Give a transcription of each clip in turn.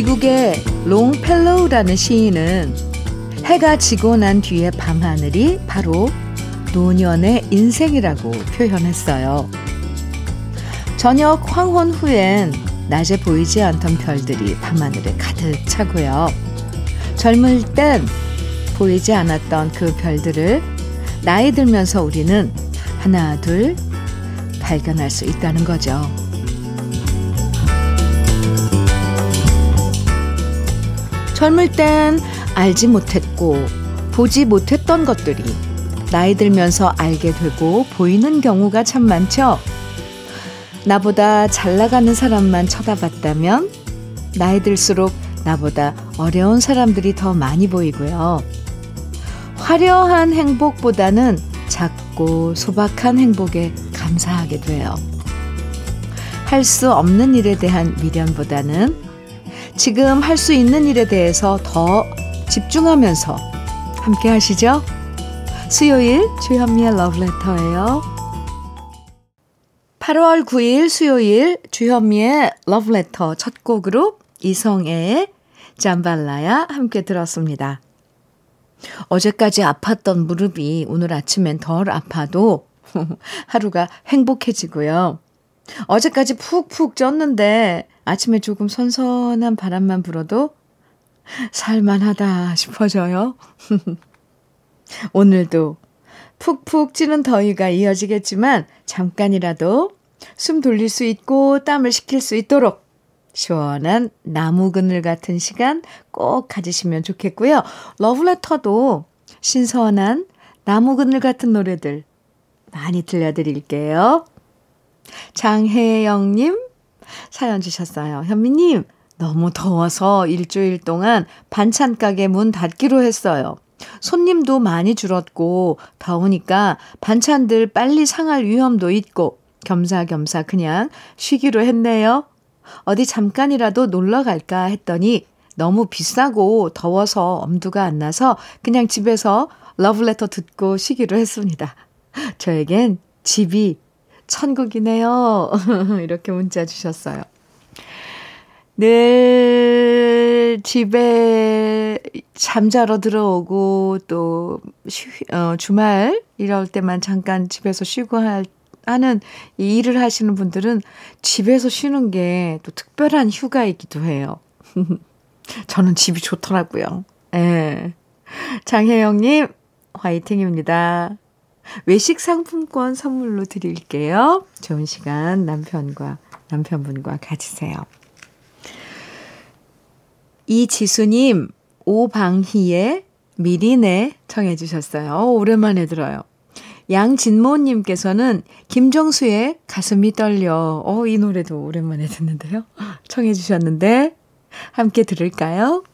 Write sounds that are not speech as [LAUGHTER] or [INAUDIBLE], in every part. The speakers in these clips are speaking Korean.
미국의 롱펠로우라는 시인은 해가 지고 난 뒤의 밤하늘이 바로 노년의 인생이라고 표현했어요. 저녁 황혼 후엔 낮에 보이지 않던 별들이 밤하늘에 가득 차고요. 젊을 땐 보이지 않았던 그 별들을 나이 들면서 우리는 하나, 둘 발견할 수 있다는 거죠. 젊을 땐 알지 못했고 보지 못했던 것들이 나이 들면서 알게 되고 보이는 경우가 참 많죠. 나보다 잘 나가는 사람만 쳐다봤다면 나이 들수록 나보다 어려운 사람들이 더 많이 보이고요. 화려한 행복보다는 작고 소박한 행복에 감사하게 돼요. 할 수 없는 일에 대한 미련보다는 지금 할 수 있는 일에 대해서 더 집중하면서 함께 하시죠. 수요일 주현미의 러브레터예요. 8월 9일 수요일 주현미의 러브레터 첫 곡으로 이성애의 잠발라야 함께 들었습니다. 어제까지 아팠던 무릎이 오늘 아침엔 덜 아파도 [LAUGHS] 하루가 행복해지고요. 어제까지 푹푹 쪘는데 아침에 조금 선선한 바람만 불어도 살만하다 싶어져요. [LAUGHS] 오늘도 푹푹 찌는 더위가 이어지겠지만 잠깐이라도 숨 돌릴 수 있고 땀을 식힐 수 있도록 시원한 나무 그늘 같은 시간 꼭 가지시면 좋겠고요. 러브레터도 신선한 나무 그늘 같은 노래들 많이 들려드릴게요. 장혜영님 사연 주셨어요. 현미님, 너무 더워서 일주일 동안 반찬 가게 문 닫기로 했어요. 손님도 많이 줄었고 더우니까 반찬들 빨리 상할 위험도 있고 겸사겸사 그냥 쉬기로 했네요. 어디 잠깐이라도 놀러 갈까 했더니 너무 비싸고 더워서 엄두가 안 나서 그냥 집에서 러브레터 듣고 쉬기로 했습니다. 저에겐 집이 천국이네요. [LAUGHS] 이렇게 문자 주셨어요. 늘 집에 잠자러 들어오고 또 쉬, 어, 주말 이럴 때만 잠깐 집에서 쉬고 할 하는 이 일을 하시는 분들은 집에서 쉬는 게 또 특별한 휴가이기도 해요. [LAUGHS] 저는 집이 좋더라고요. 예. 장혜영님, 화이팅입니다. 외식 상품권 선물로 드릴게요. 좋은 시간 남편과, 남편분과 가지세요. 이지수님, 오방희의 미리네 청해 주셨어요. 오랜만에 들어요. 양진모님께서는 김정수의 가슴이 떨려. 어, 이 노래도 오랜만에 듣는데요. 청해 주셨는데, 함께 들을까요?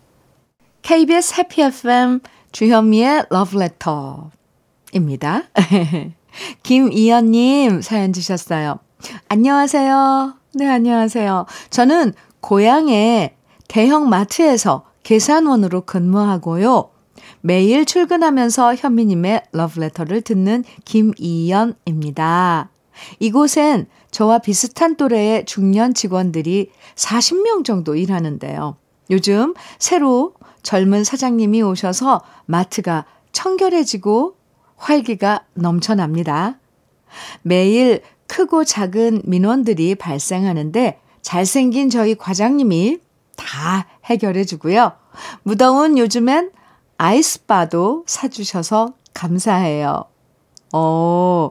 KBS 해피 FM 주현미의 러브레터 입니다. [LAUGHS] 김이연님 사연 주셨어요. 안녕하세요. 네, 안녕하세요. 저는 고향의 대형 마트에서 계산원으로 근무하고요. 매일 출근하면서 현미님의 러브레터를 듣는 김이연입니다. 이곳엔 저와 비슷한 또래의 중년 직원들이 40명 정도 일하는데요. 요즘 새로 젊은 사장님이 오셔서 마트가 청결해지고 활기가 넘쳐납니다. 매일 크고 작은 민원들이 발생하는데 잘생긴 저희 과장님이 다 해결해 주고요. 무더운 요즘엔 아이스바도 사주셔서 감사해요. 어.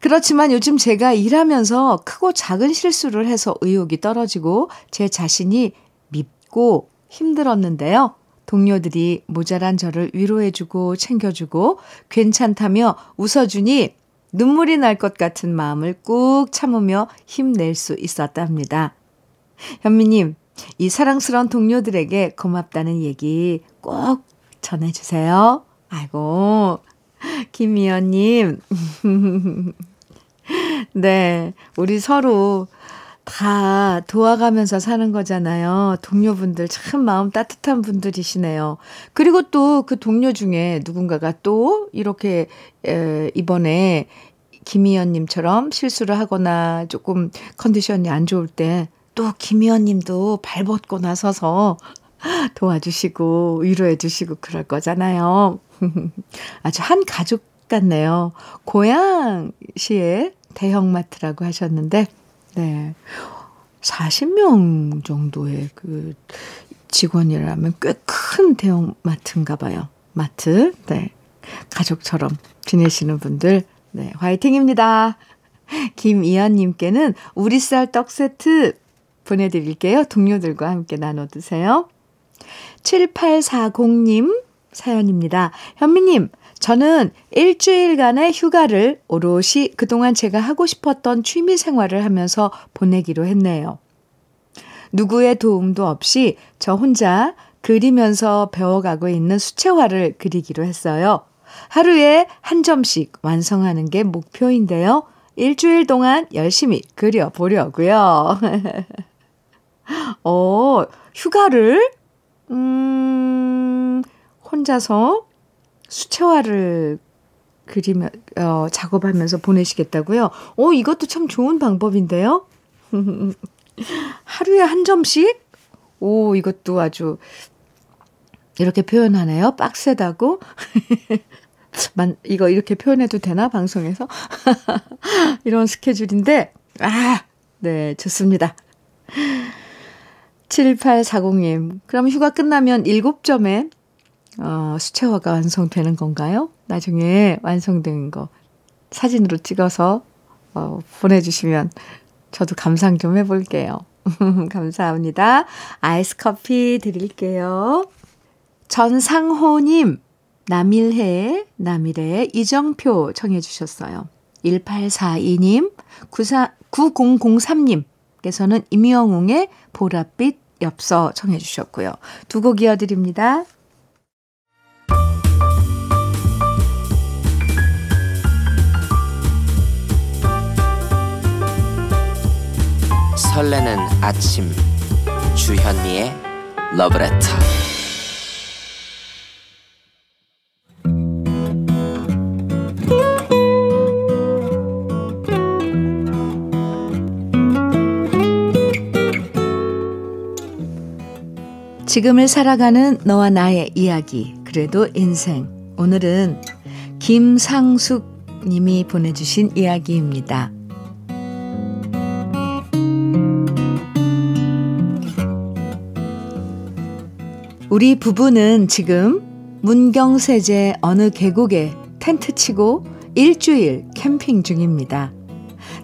그렇지만 요즘 제가 일하면서 크고 작은 실수를 해서 의욕이 떨어지고 제 자신이 밉고 힘들었는데요. 동료들이 모자란 저를 위로해주고 챙겨주고 괜찮다며 웃어주니 눈물이 날 것 같은 마음을 꾹 참으며 힘낼 수 있었답니다. 현미님, 이 사랑스러운 동료들에게 고맙다는 얘기 꼭 전해주세요. 아이고, 김미연님. [LAUGHS] 네, 우리 서로 다 도와가면서 사는 거잖아요. 동료분들 참 마음 따뜻한 분들이시네요. 그리고 또 그 동료 중에 누군가가 또 이렇게 에, 이번에 김희연님처럼 실수를 하거나 조금 컨디션이 안 좋을 때 또 김희연 님도 발 벗고 나서서 도와주시고 위로해 주시고 그럴 거잖아요. [LAUGHS] 아주 한 가족 같네요. 고양시의 대형마트라고 하셨는데, 네. 40명 정도의 그 직원이라면 꽤 큰 대형 마트인가 봐요. 마트. 네. 가족처럼 지내시는 분들, 네. 화이팅입니다. 김이현님께는 우리 쌀 떡 세트 보내드릴게요. 동료들과 함께 나눠 드세요. 7840님 사연입니다. 현미님, 저는 일주일간의 휴가를 오롯이 그동안 제가 하고 싶었던 취미 생활을 하면서 보내기로 했네요. 누구의 도움도 없이 저 혼자 그리면서 배워가고 있는 수채화를 그리기로 했어요. 하루에 한 점씩 완성하는 게 목표인데요. 일주일 동안 열심히 그려보려고요. [LAUGHS] 어, 휴가를, 음, 혼자서 수채화를 그리며, 어, 작업하면서 보내시겠다고요? 어, 이것도 참 좋은 방법인데요? [LAUGHS] 하루에 한 점씩? 오, 이것도 아주, 이렇게 표현하네요. 빡세다고? [LAUGHS] 만, 이거 이렇게 표현해도 되나? 방송에서? [LAUGHS] 이런 스케줄인데, 아, 네, 좋습니다. 7840님, 그럼 휴가 끝나면 7점에 어, 수채화가 완성되는 건가요? 나중에 완성된 거 사진으로 찍어서 어, 보내주시면 저도 감상 좀 해볼게요. [LAUGHS] 감사합니다. 아이스 커피 드릴게요. 전상호님, 남일해, 남일해, 이정표 청해주셨어요. 1842님, 94, 9003님께서는 임영웅의 보랏빛 엽서 청해주셨고요. 두 곡 이어드립니다. 설레는 아침 주현미의 러브레터. 지금을 살아가는 너와 나의 이야기 그래도 인생 오늘은 김상숙 님이 보내주신 이야기입니다. 우리 부부는 지금 문경세제 어느 계곡에 텐트 치고 일주일 캠핑 중입니다.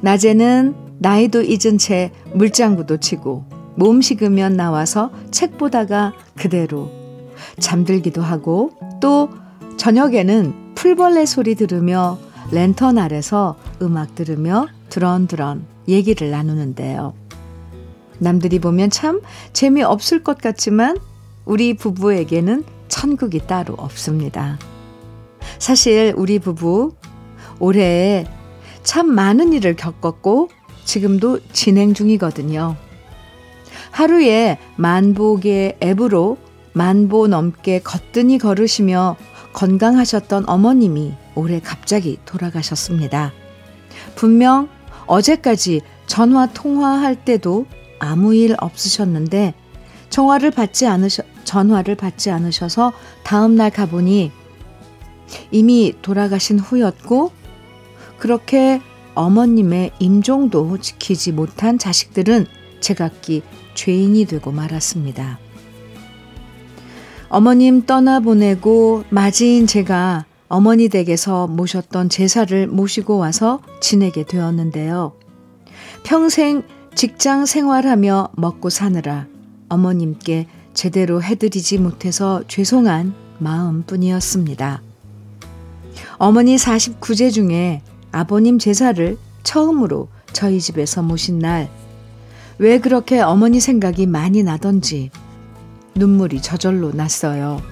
낮에는 나이도 잊은 채 물장구도 치고 몸 식으면 나와서 책 보다가 그대로 잠들기도 하고 또 저녁에는 풀벌레 소리 들으며 랜턴 아래서 음악 들으며 드런드런 얘기를 나누는데요. 남들이 보면 참 재미없을 것 같지만 우리 부부에게는 천국이 따로 없습니다. 사실 우리 부부 올해 참 많은 일을 겪었고 지금도 진행 중이거든요. 하루에 개 앱으로 만보 넘게 거뜬히 걸으시며 건강하셨던 어머님이 올해 갑자기 돌아가셨습니다. 분명 어제까지 전화 통화할 때도 아무 일 없으셨는데 전화를 받지 않으셔 전화를 받지 않으셔서 다음 날 가보니 이미 돌아가신 후였고 그렇게 어머님의 임종도 지키지 못한 자식들은 제각기 죄인이 되고 말았습니다. 어머님 떠나보내고 맞이인 제가 어머니 댁에서 모셨던 제사를 모시고 와서 지내게 되었는데요. 평생 직장 생활하며 먹고 사느라 어머님께 제대로 해드리지 못해서 죄송한 마음뿐이었습니다. 어머니 49제 중에 아버님 제사를 처음으로 저희 집에서 모신 날, 왜 그렇게 어머니 생각이 많이 나던지 눈물이 저절로 났어요.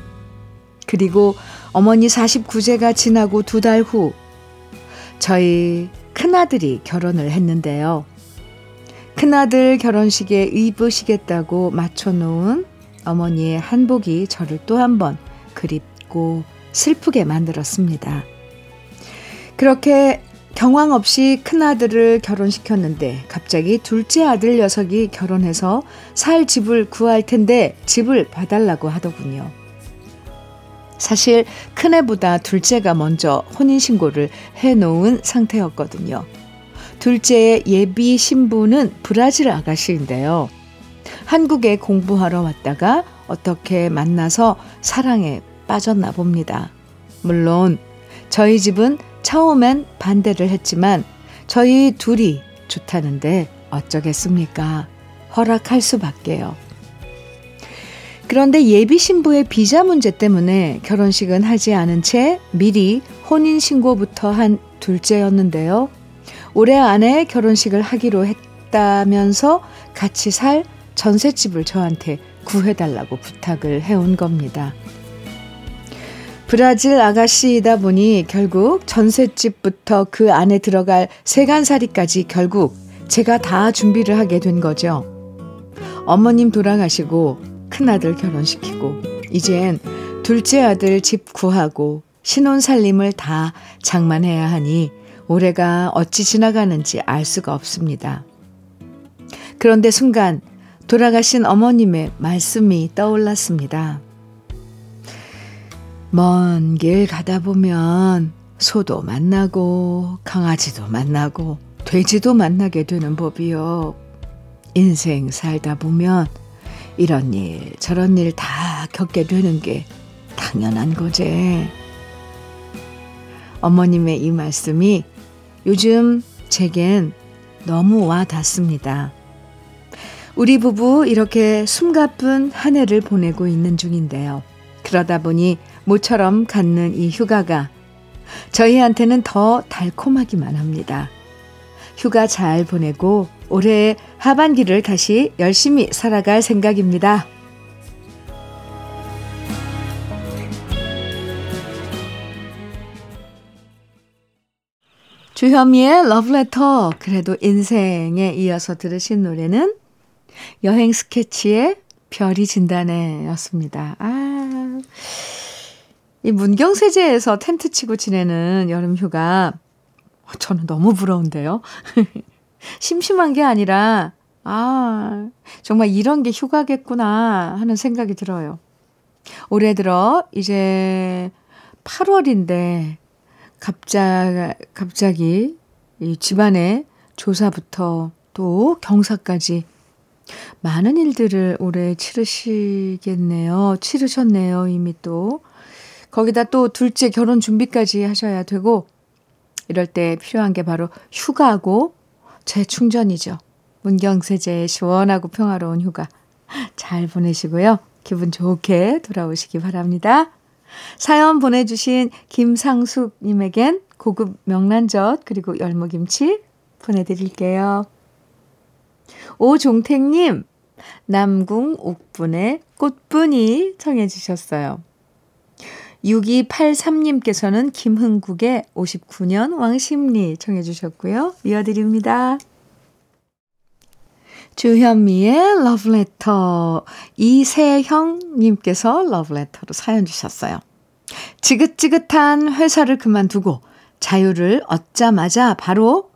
그리고 어머니 49제가 지나고 두 달 후, 저희 큰아들이 결혼을 했는데요. 큰아들 결혼식에 입으시겠다고 맞춰놓은 어머니의 한복이 저를 또 한 번 그립고 슬프게 만들었습니다. 그렇게 경황 없이 큰아들을 결혼시켰는데 갑자기 둘째 아들 녀석이 결혼해서 살 집을 구할 텐데 집을 봐달라고 하더군요. 사실 큰애보다 둘째가 먼저 혼인신고를 해놓은 상태였거든요. 둘째의 예비 신부는 브라질 아가씨인데요. 한국에 공부하러 왔다가 어떻게 만나서 사랑에 빠졌나 봅니다. 물론 저희 집은 처음엔 반대를 했지만 저희 둘이 좋다는데 어쩌겠습니까? 허락할 수밖에요. 그런데 예비 신부의 비자 문제 때문에 결혼식은 하지 않은 채 미리 혼인 신고부터 한 둘째였는데요. 올해 안에 결혼식을 하기로 했다면서 같이 살 전셋집을 저한테 구해달라고 부탁을 해온 겁니다. 브라질 아가씨이다 보니 결국 전셋집부터 그 안에 들어갈 세간살이까지 결국 제가 다 준비를 하게 된 거죠. 어머님 돌아가시고 큰아들 결혼시키고 이젠 둘째 아들 집 구하고 신혼 살림을 다 장만해야 하니 올해가 어찌 지나가는지 알 수가 없습니다. 그런데 순간 돌아가신 어머님의 말씀이 떠올랐습니다. 먼 길 가다 보면 소도 만나고 강아지도 만나고 돼지도 만나게 되는 법이요. 인생 살다 보면 이런 일 저런 일 다 겪게 되는 게 당연한 거지. 어머님의 이 말씀이 요즘 제겐 너무 와 닿습니다. 우리 부부 이렇게 숨가쁜 한 해를 보내고 있는 중인데요. 그러다 보니 모처럼 갖는 이 휴가가 저희한테는 더 달콤하기만 합니다. 휴가 잘 보내고 올해 하반기를 다시 열심히 살아갈 생각입니다. 주현미의 러브레터 그래도 인생에 이어서 들으신 노래는 여행 스케치의 별이 진다네 였습니다. 아, 이 문경세제에서 텐트 치고 지내는 여름 휴가 저는 너무 부러운데요. [LAUGHS] 심심한 게 아니라 아, 정말 이런 게 휴가겠구나 하는 생각이 들어요. 올해 들어 이제 8월인데 갑자, 갑자기 이 집안의 조사부터 또 경사까지 많은 일들을 올해 치르시겠네요. 치르셨네요, 이미 또. 거기다 또 둘째 결혼 준비까지 하셔야 되고, 이럴 때 필요한 게 바로 휴가고 재충전이죠. 문경세제의 시원하고 평화로운 휴가 잘 보내시고요. 기분 좋게 돌아오시기 바랍니다. 사연 보내주신 김상숙님에겐 고급 명란젓 그리고 열무김치 보내드릴게요. 오종택님, 남궁 옥분의 꽃분이 청해 주셨어요. 6283님께서는 김흥국의 59년 왕십리 청해 주셨고요. 이어드립니다. 주현미의 러브레터. 이세형님께서 러브레터로 사연 주셨어요. 지긋지긋한 회사를 그만두고 자유를 얻자마자 바로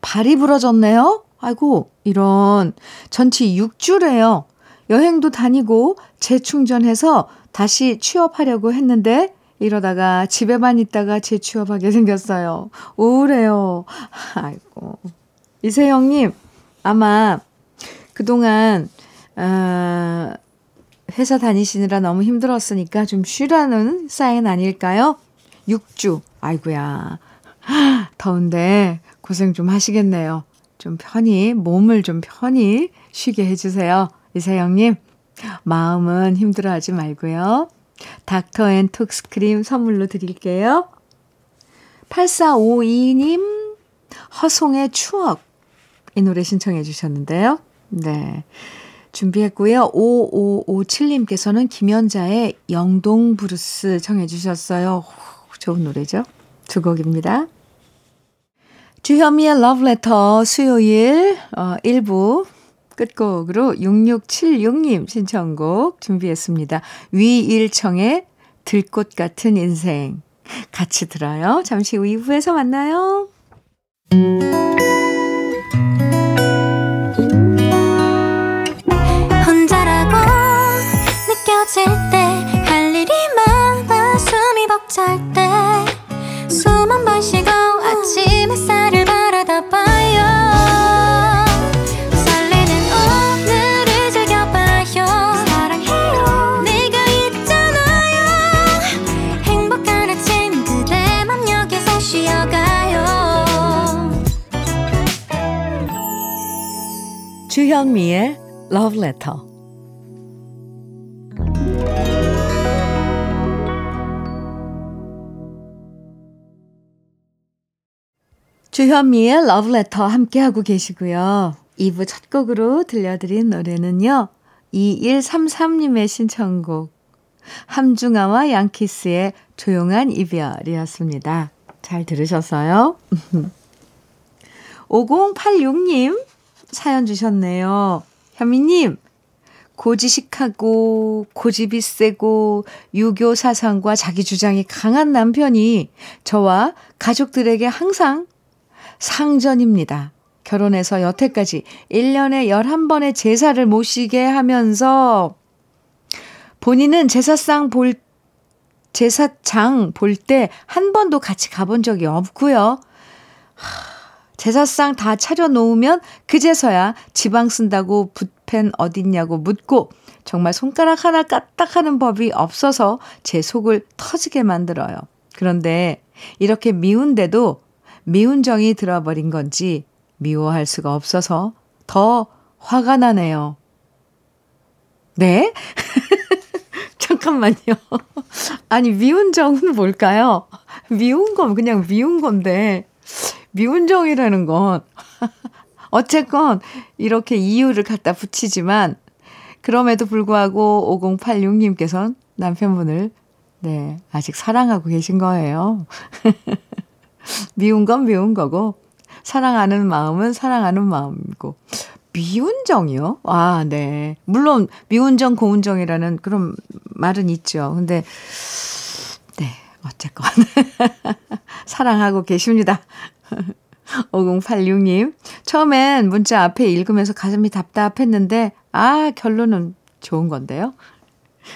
발이 부러졌네요. 아이고, 이런. 전치 6주래요. 여행도 다니고 재충전해서 다시 취업하려고 했는데 이러다가 집에만 있다가 재취업하게 생겼어요. 우울해요. 아이고. 이세영님, 아마 그동안, 아, 회사 다니시느라 너무 힘들었으니까 좀 쉬라는 사인 아닐까요? 6주. 아이고야. 더운데 고생 좀 하시겠네요. 좀 편히, 몸을 좀 편히 쉬게 해주세요. 이세영님, 마음은 힘들어하지 말고요. 닥터 앤 톡스크림 선물로 드릴게요. 8452님, 허송의 추억. 이 노래 신청해 주셨는데요. 네. 준비했고요. 5557님께서는 김연자의 영동 브루스 청해 주셨어요. 좋은 노래죠? 두 곡입니다. 주현미의 러브레터 수요일 어, 1부 끝곡으로 6676님 신청곡 준비했습니다. 위일청의 들꽃 같은 인생. 같이 들어요. 잠시 후 2부에서 만나요. 혼자라고 느껴질 주현미의 Love Letter. 주현미의 Love Letter 함께하고 계시고요. 2부 첫 곡으로 들려드린 노래는요. 2133님의 신청곡 함중아와 양키스의 조용한 이별이었습니다. 잘 들으셨어요? [LAUGHS] 5086님 사연 주셨네요. 현미님, 고지식하고 고집이 세고 유교 사상과 자기 주장이 강한 남편이 저와 가족들에게 항상 상전입니다. 결혼해서 여태까지 1년에 11번의 제사를 모시게 하면서 본인은 제사상 볼, 제사장 볼 때 한 번도 같이 가본 적이 없고요. 제사상 다 차려놓으면 그제서야 지방 쓴다고 붓펜 어딨냐고 묻고 정말 손가락 하나 까딱하는 법이 없어서 제 속을 터지게 만들어요. 그런데 이렇게 미운데도 미운 정이 들어버린 건지 미워할 수가 없어서 더 화가 나네요. 네? [LAUGHS] 잠깐만요. 아니, 미운 정은 뭘까요? 미운 건 그냥 미운 건데, 미운 정이라는 건, [LAUGHS] 어쨌건, 이렇게 이유를 갖다 붙이지만, 그럼에도 불구하고 5086님께서는 남편분을, 네, 아직 사랑하고 계신 거예요. [LAUGHS] 미운 건 미운 거고, 사랑하는 마음은 사랑하는 마음이고, 미운정이요? 아, 네. 물론, 미운정, 고운정이라는 그런 말은 있죠. 근데, 네, 어쨌건. [LAUGHS] 사랑하고 계십니다. 5086님. 처음엔 문자 앞에 읽으면서 가슴이 답답했는데, 아, 결론은 좋은 건데요.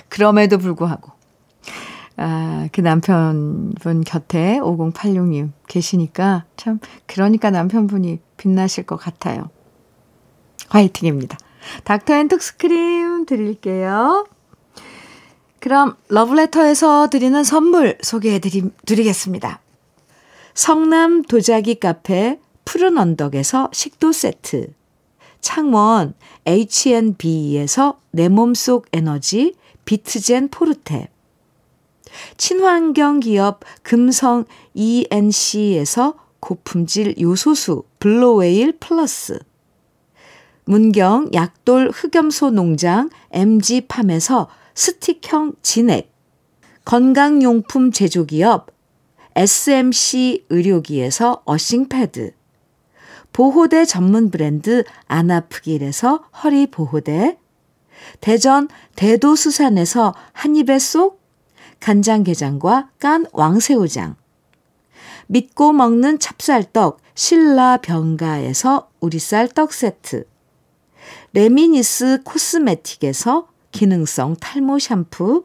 그럼에도 불구하고. 아, 그 남편분 곁에 5086님 계시니까 참, 그러니까 남편분이 빛나실 것 같아요. 화이팅입니다. 닥터 앤 톡스크림 드릴게요. 그럼 러브레터에서 드리는 선물 소개해 드리겠습니다. 성남 도자기 카페 푸른 언덕에서 식도 세트. 창원 H&B에서 내 몸속 에너지 비트젠 포르테. 친환경 기업 금성 ENC에서 고품질 요소수 블로웨일 플러스. 문경 약돌 흑염소 농장 MG팜에서 스틱형 진액, 건강용품 제조기업 SMC 의료기에서 어싱패드, 보호대 전문 브랜드 아나프길에서 허리 보호대, 대전 대도수산에서 한입에 쏙 간장게장과 깐 왕새우장, 믿고 먹는 찹쌀떡 신라 병가에서 우리쌀 떡 세트, 레미니스 코스메틱에서 기능성 탈모 샴푸,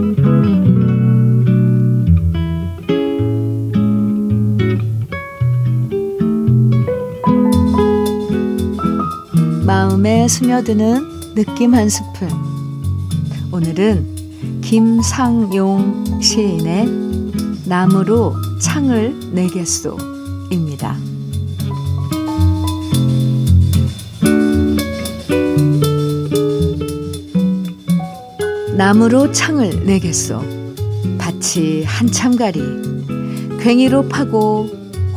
마음에 스며드는 느낌 한 스푼. 오늘은 김상용 시인의 나무로 창을 내겠소입니다. 나무로 창을 내겠소. 밭이 한참 가리. 괭이로 파고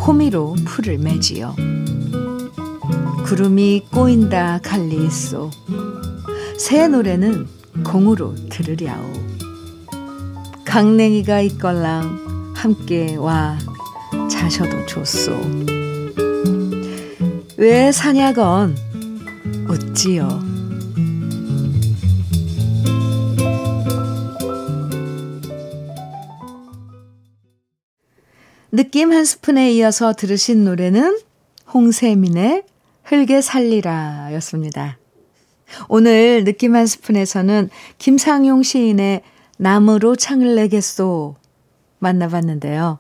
호미로 풀을 매지요. 구름이 꼬인다 갈리 있소. 새 노래는 공으로 들으랴오. 강냉이가 있걸랑 함께 와 자셔도 좋소. 왜 사냐건 웃지요. 느낌 한 스푼에 이어서 들으신 노래는 홍세민의 흙에 살리라 였습니다. 오늘 느낌 한 스푼에서는 김상용 시인의 나무로 창을 내겠소 만나봤는데요.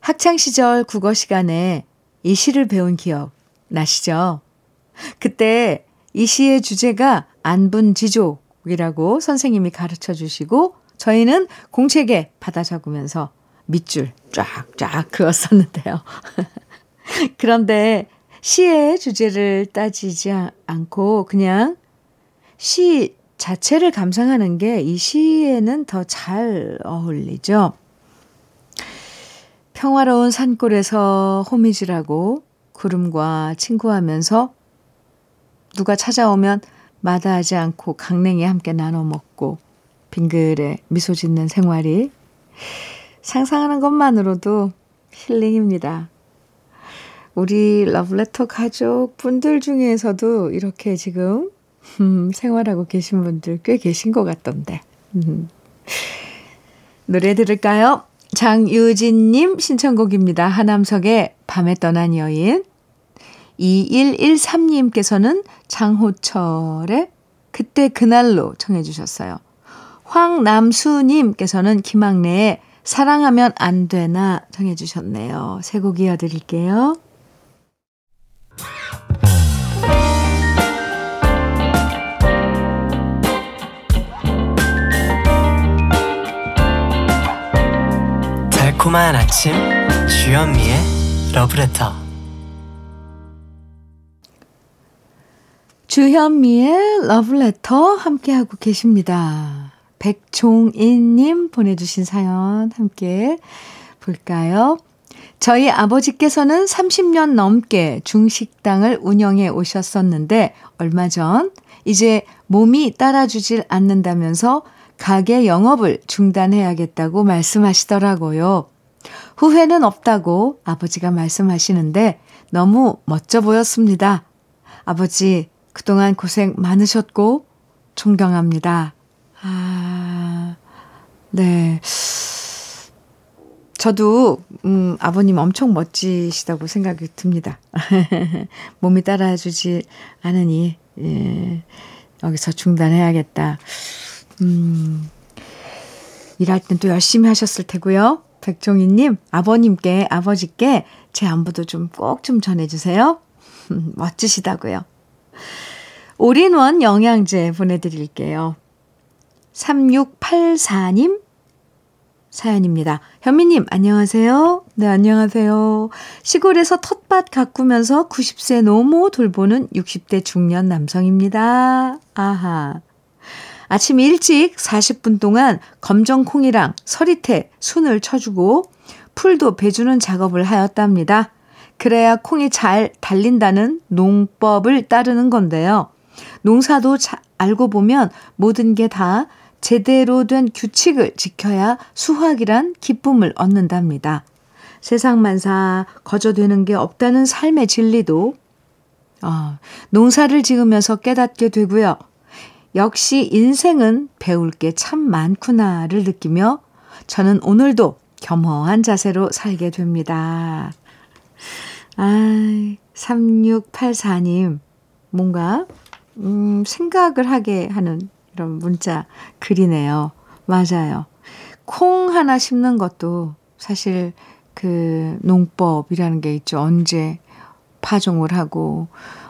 학창시절 국어 시간에 이 시를 배운 기억 나시죠? 그때 이 시의 주제가 안분지족이라고 선생님이 가르쳐 주시고 저희는 공책에 받아 적으면서 밑줄 쫙쫙 그었었는데요. [LAUGHS] 그런데 시의 주제를 따지지 않고 그냥 시 자체를 감상하는 게 이 시에는 더 잘 어울리죠. 평화로운 산골에서 호미질하고 구름과 친구하면서 누가 찾아오면 마다하지 않고 강냉이 함께 나눠 먹고 빙글에 미소 짓는 생활이 상상하는 것만으로도 힐링입니다. 우리 러브레터 가족 분들 중에서도 이렇게 지금 음, 생활하고 계신 분들 꽤 계신 것 같던데. 음. 노래 들을까요? 장유진님 신청곡입니다. 하남석의 밤에 떠난 여인. 2113님께서는 장호철의 그때 그날로 청해 주셨어요. 황남수님께서는 김학래의 사랑하면 안 되나 정해 주셨네요. 새곡 이어드릴게요. 달콤한 아침 주현미의 러브레터 주현미의 러브레터 함께하고 계십니다. 백종인님 보내주신 사연 함께 볼까요? 저희 아버지께서는 30년 넘게 중식당을 운영해 오셨었는데, 얼마 전, 이제 몸이 따라주질 않는다면서 가게 영업을 중단해야겠다고 말씀하시더라고요. 후회는 없다고 아버지가 말씀하시는데, 너무 멋져 보였습니다. 아버지, 그동안 고생 많으셨고, 존경합니다. 아, 네. 저도, 음, 아버님 엄청 멋지시다고 생각이 듭니다. [LAUGHS] 몸이 따라주지 않으니, 예, 여기서 중단해야겠다. 음, 일할 땐 또 열심히 하셨을 테고요. 백종희님, 아버님께, 아버지께 제 안부도 좀 꼭좀 좀 전해주세요. [LAUGHS] 멋지시다고요. 올인원 영양제 보내드릴게요. 3684님 사연입니다. 현미님, 안녕하세요. 네, 안녕하세요. 시골에서 텃밭 가꾸면서 90세 노모 돌보는 60대 중년 남성입니다. 아하. 아침 일찍 40분 동안 검정콩이랑 서리태, 순을 쳐주고 풀도 베주는 작업을 하였답니다. 그래야 콩이 잘 달린다는 농법을 따르는 건데요. 농사도 자, 알고 보면 모든 게 다 제대로 된 규칙을 지켜야 수확이란 기쁨을 얻는답니다. 세상만사 거저되는 게 없다는 삶의 진리도 어, 농사를 지으면서 깨닫게 되고요. 역시 인생은 배울 게 참 많구나를 느끼며 저는 오늘도 겸허한 자세로 살게 됩니다. 아, 3684님, 뭔가, 음, 생각을 하게 하는 이런 문자 글이네요. 맞아요. 콩 하나 심는 것도 사실 그 농법이라는 게 있죠. 언제 파종을 하고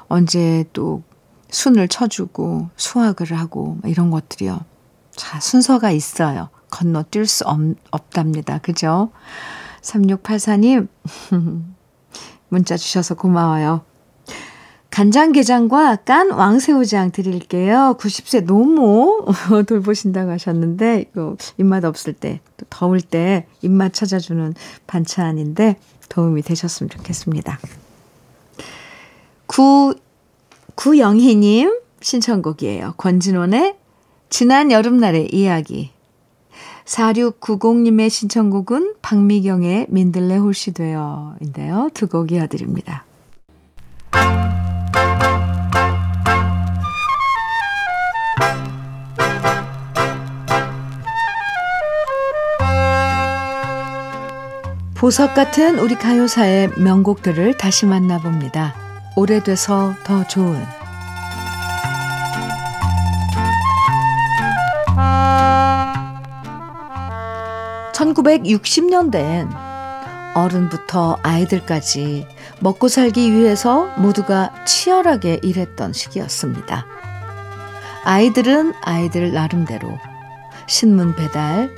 언제 또 순을 쳐주고 수학을 하고 이런 것들이요. 자, 순서가 있어요. 건너뛸 수 없, 없답니다. 그죠? 3684님, [LAUGHS] 문자 주셔서 고마워요. 간장게장과 깐 왕새우장 드릴게요. 90세 노모 [LAUGHS] 돌보신다고 하셨는데, 이거 입맛 없을 때, 또 더울 때 입맛 찾아주는 반찬인데 도움이 되셨으면 좋겠습니다. 구, 구영희님 신청곡이에요. 권진원의 지난 여름날의 이야기. 4690님의 신청곡은 박미경의 민들레 홀씨 되어 인데요. 두 곡 이어드립니다. 보석 같은 우리 가요사의 명곡들을 다시 만나봅니다. 오래돼서 더 좋은 1960년대엔 어른부터 아이들까지 먹고 살기 위해서 모두가 치열하게 일했던 시기였습니다. 아이들은 아이들 나름대로 신문 배달,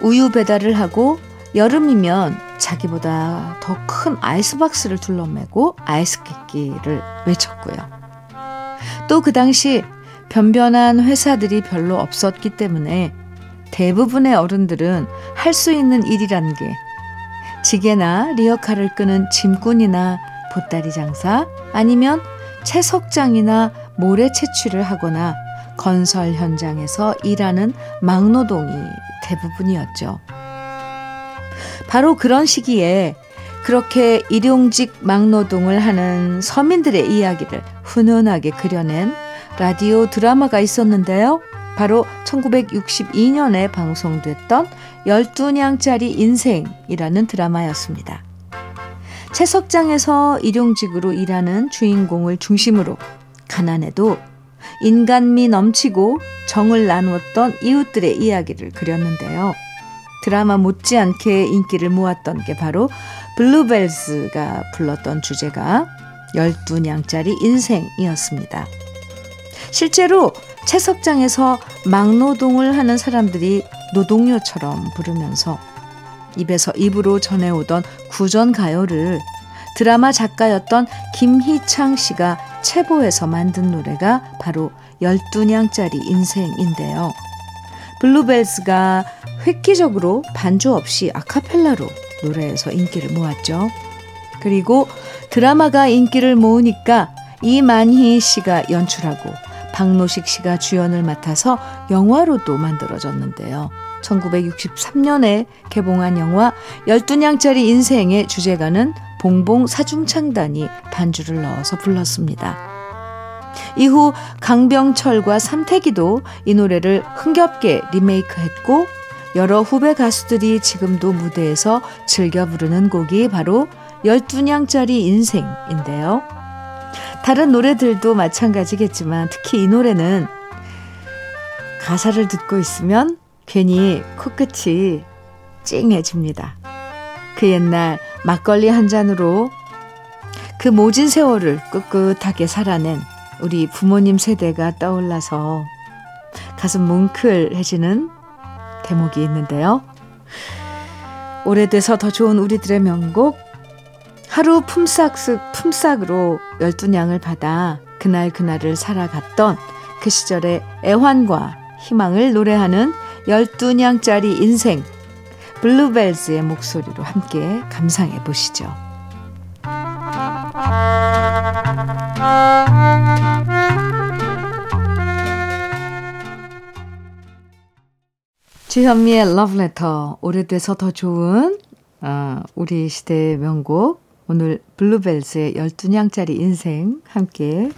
우유 배달을 하고 여름이면 자기보다 더 큰 아이스박스를 둘러매고 아이스케끼를 외쳤고요. 또 그 당시 변변한 회사들이 별로 없었기 때문에 대부분의 어른들은 할 수 있는 일이라는 게 지게나 리어카를 끄는 짐꾼이나 보따리 장사 아니면 채석장이나 모래 채취를 하거나 건설 현장에서 일하는 막노동이 대부분이었죠. 바로 그런 시기에 그렇게 일용직 막노동을 하는 서민들의 이야기를 훈훈하게 그려낸 라디오 드라마가 있었는데요. 바로 1962년에 방송됐던 12냥짜리 인생이라는 드라마였습니다. 채석장에서 일용직으로 일하는 주인공을 중심으로 가난해도 인간미 넘치고 정을 나누었던 이웃들의 이야기를 그렸는데요. 드라마 못지않게 인기를 모았던 게 바로 블루벨즈가 불렀던 주제가 12냥짜리 인생이었습니다. 실제로 채석장에서 막노동을 하는 사람들이 노동요처럼 부르면서 입에서 입으로 전해오던 구전 가요를 드라마 작가였던 김희창 씨가 체보에서 만든 노래가 바로 12냥짜리 인생인데요. 블루벨스가 획기적으로 반주 없이 아카펠라로 노래에서 인기를 모았죠. 그리고 드라마가 인기를 모으니까 이만희 씨가 연출하고 박노식 씨가 주연을 맡아서 영화로도 만들어졌는데요. 1963년에 개봉한 영화 12냥짜리 인생의 주제가는 봉봉 사중창단이 반주를 넣어서 불렀습니다. 이후 강병철과 삼태기도 이 노래를 흥겹게 리메이크했고 여러 후배 가수들이 지금도 무대에서 즐겨 부르는 곡이 바로 12냥짜리 인생인데요. 다른 노래들도 마찬가지겠지만 특히 이 노래는 가사를 듣고 있으면 괜히 코끝이 찡해집니다. 그 옛날 막걸리 한 잔으로 그 모진 세월을 꿋꿋하게 살아낸 우리 부모님 세대가 떠올라서 가슴 뭉클해지는 대목이 있는데요. 오래돼서 더 좋은 우리들의 명곡 하루 품삯, 품삯으로 열두 냥을 받아 그날 그날을 살아갔던 그 시절의 애환과 희망을 노래하는 열두 냥짜리 인생 블루벨즈의 목소리로 함께 감상해 보시죠. 주현미의 러브레터 오래돼서 더 좋은 어, 우리 시대의 명곡 오늘 블루벨즈의 12냥짜리 인생 함께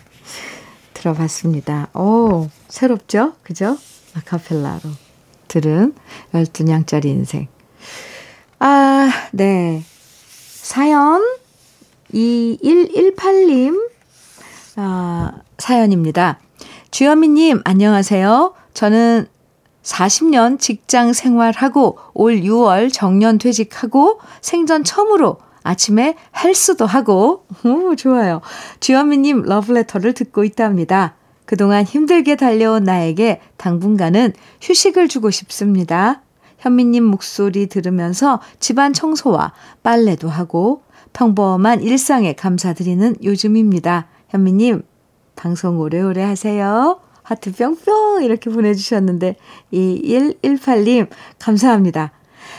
들어봤습니다. 오, 새롭죠? 그죠? 아카펠라로 들은 12냥짜리 인생. 아, 네. 사연 2118님 아, 사연입니다. 주현미님, 안녕하세요. 저는 40년 직장 생활하고 올 6월 정년 퇴직하고 생전 처음으로 아침에 헬스도 하고, 오, 좋아요. 주현미님 러브레터를 듣고 있답니다. 그동안 힘들게 달려온 나에게 당분간은 휴식을 주고 싶습니다. 현미님 목소리 들으면서 집안 청소와 빨래도 하고 평범한 일상에 감사드리는 요즘입니다. 현미님, 방송 오래오래 하세요. 하트 뿅뿅 이렇게 보내주셨는데, 2118님, 감사합니다.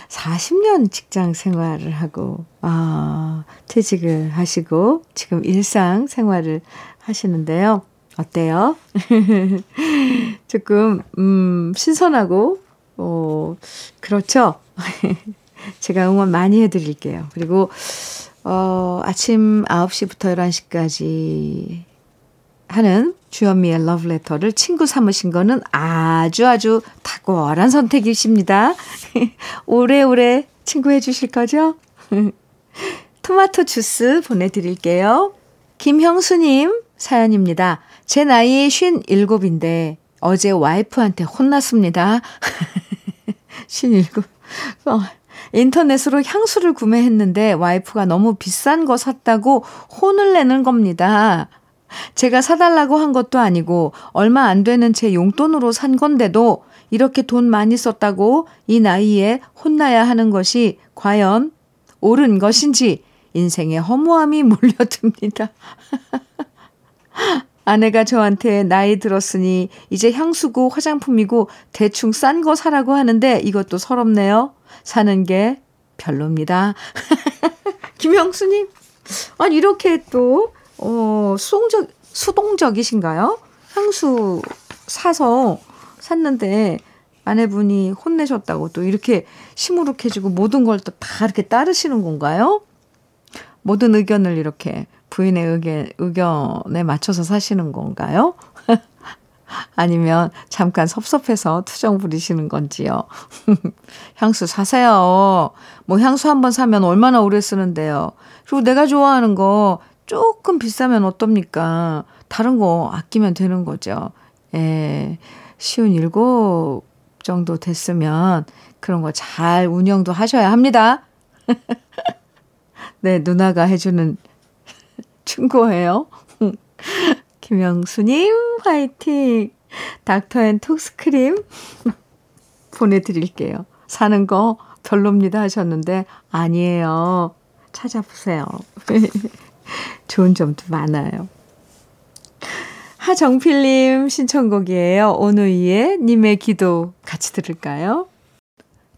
40년 직장 생활을 하고, 아, 퇴직을 하시고, 지금 일상 생활을 하시는데요. 어때요? [LAUGHS] 조금, 음, 신선하고, 어, 그렇죠? [LAUGHS] 제가 응원 많이 해드릴게요. 그리고, 어, 아침 9시부터 11시까지 하는 주현미의 러브레터를 친구 삼으신 거는 아주 아주 탁월한 선택이십니다. [LAUGHS] 오래오래 친구 해 주실 거죠? [LAUGHS] 토마토 주스 보내드릴게요. 김형수님 사연입니다. 제 나이 57인데 어제 와이프한테 혼났습니다. [LAUGHS] 57. 어, 인터넷으로 향수를 구매했는데 와이프가 너무 비싼 거 샀다고 혼을 내는 겁니다. 제가 사달라고 한 것도 아니고 얼마 안 되는 제 용돈으로 산 건데도 이렇게 돈 많이 썼다고 이 나이에 혼나야 하는 것이 과연 옳은 것인지 인생의 허무함이 [LAUGHS] 몰려듭니다. [LAUGHS] 아내가 저한테 나이 들었으니 이제 향수고 화장품이고 대충 싼 거 사라고 하는데 이것도 서럽네요. 사는 게 별로입니다. [LAUGHS] 김영수님, 아니, 이렇게 또, 어, 수동적, 수동적이신가요? 향수 사서 샀는데 아내분이 혼내셨다고 또 이렇게 시무룩해지고 모든 걸 또 다 이렇게 따르시는 건가요? 모든 의견을 이렇게 부인의 의견, 의견에 맞춰서 사시는 건가요? [LAUGHS] 아니면 잠깐 섭섭해서 투정 부리시는 건지요. [LAUGHS] 향수 사세요. 뭐 향수 한 번 사면 얼마나 오래 쓰는데요. 그리고 내가 좋아하는 거 조금 비싸면 어떻습니까? 다른 거 아끼면 되는 거죠. 예. 쉬운 일곱 정도 됐으면 그런 거 잘 운영도 하셔야 합니다. [LAUGHS] 네, 누나가 해주는 [LAUGHS] 충고예요. [LAUGHS] 김영수님, 화이팅! 닥터 앤 톡스크림 보내드릴게요. 사는 거 별로입니다 하셨는데, 아니에요. 찾아보세요. [LAUGHS] 좋은 점도 많아요. 하정필님 신청곡이에요. 오누이의 님의 기도 같이 들을까요?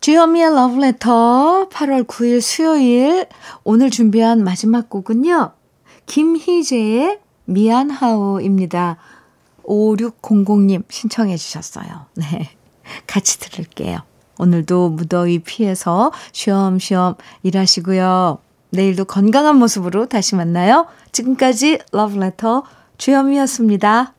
주현미의 러브레터 8월 9일 수요일 오늘 준비한 마지막 곡은요. 김희재의 미안하오입니다. 5600님 신청해 주셨어요. 네. 같이 들을게요. 오늘도 무더위 피해서 쉬엄쉬엄 일하시고요. 내일도 건강한 모습으로 다시 만나요. 지금까지 러브레터 주현미였습니다.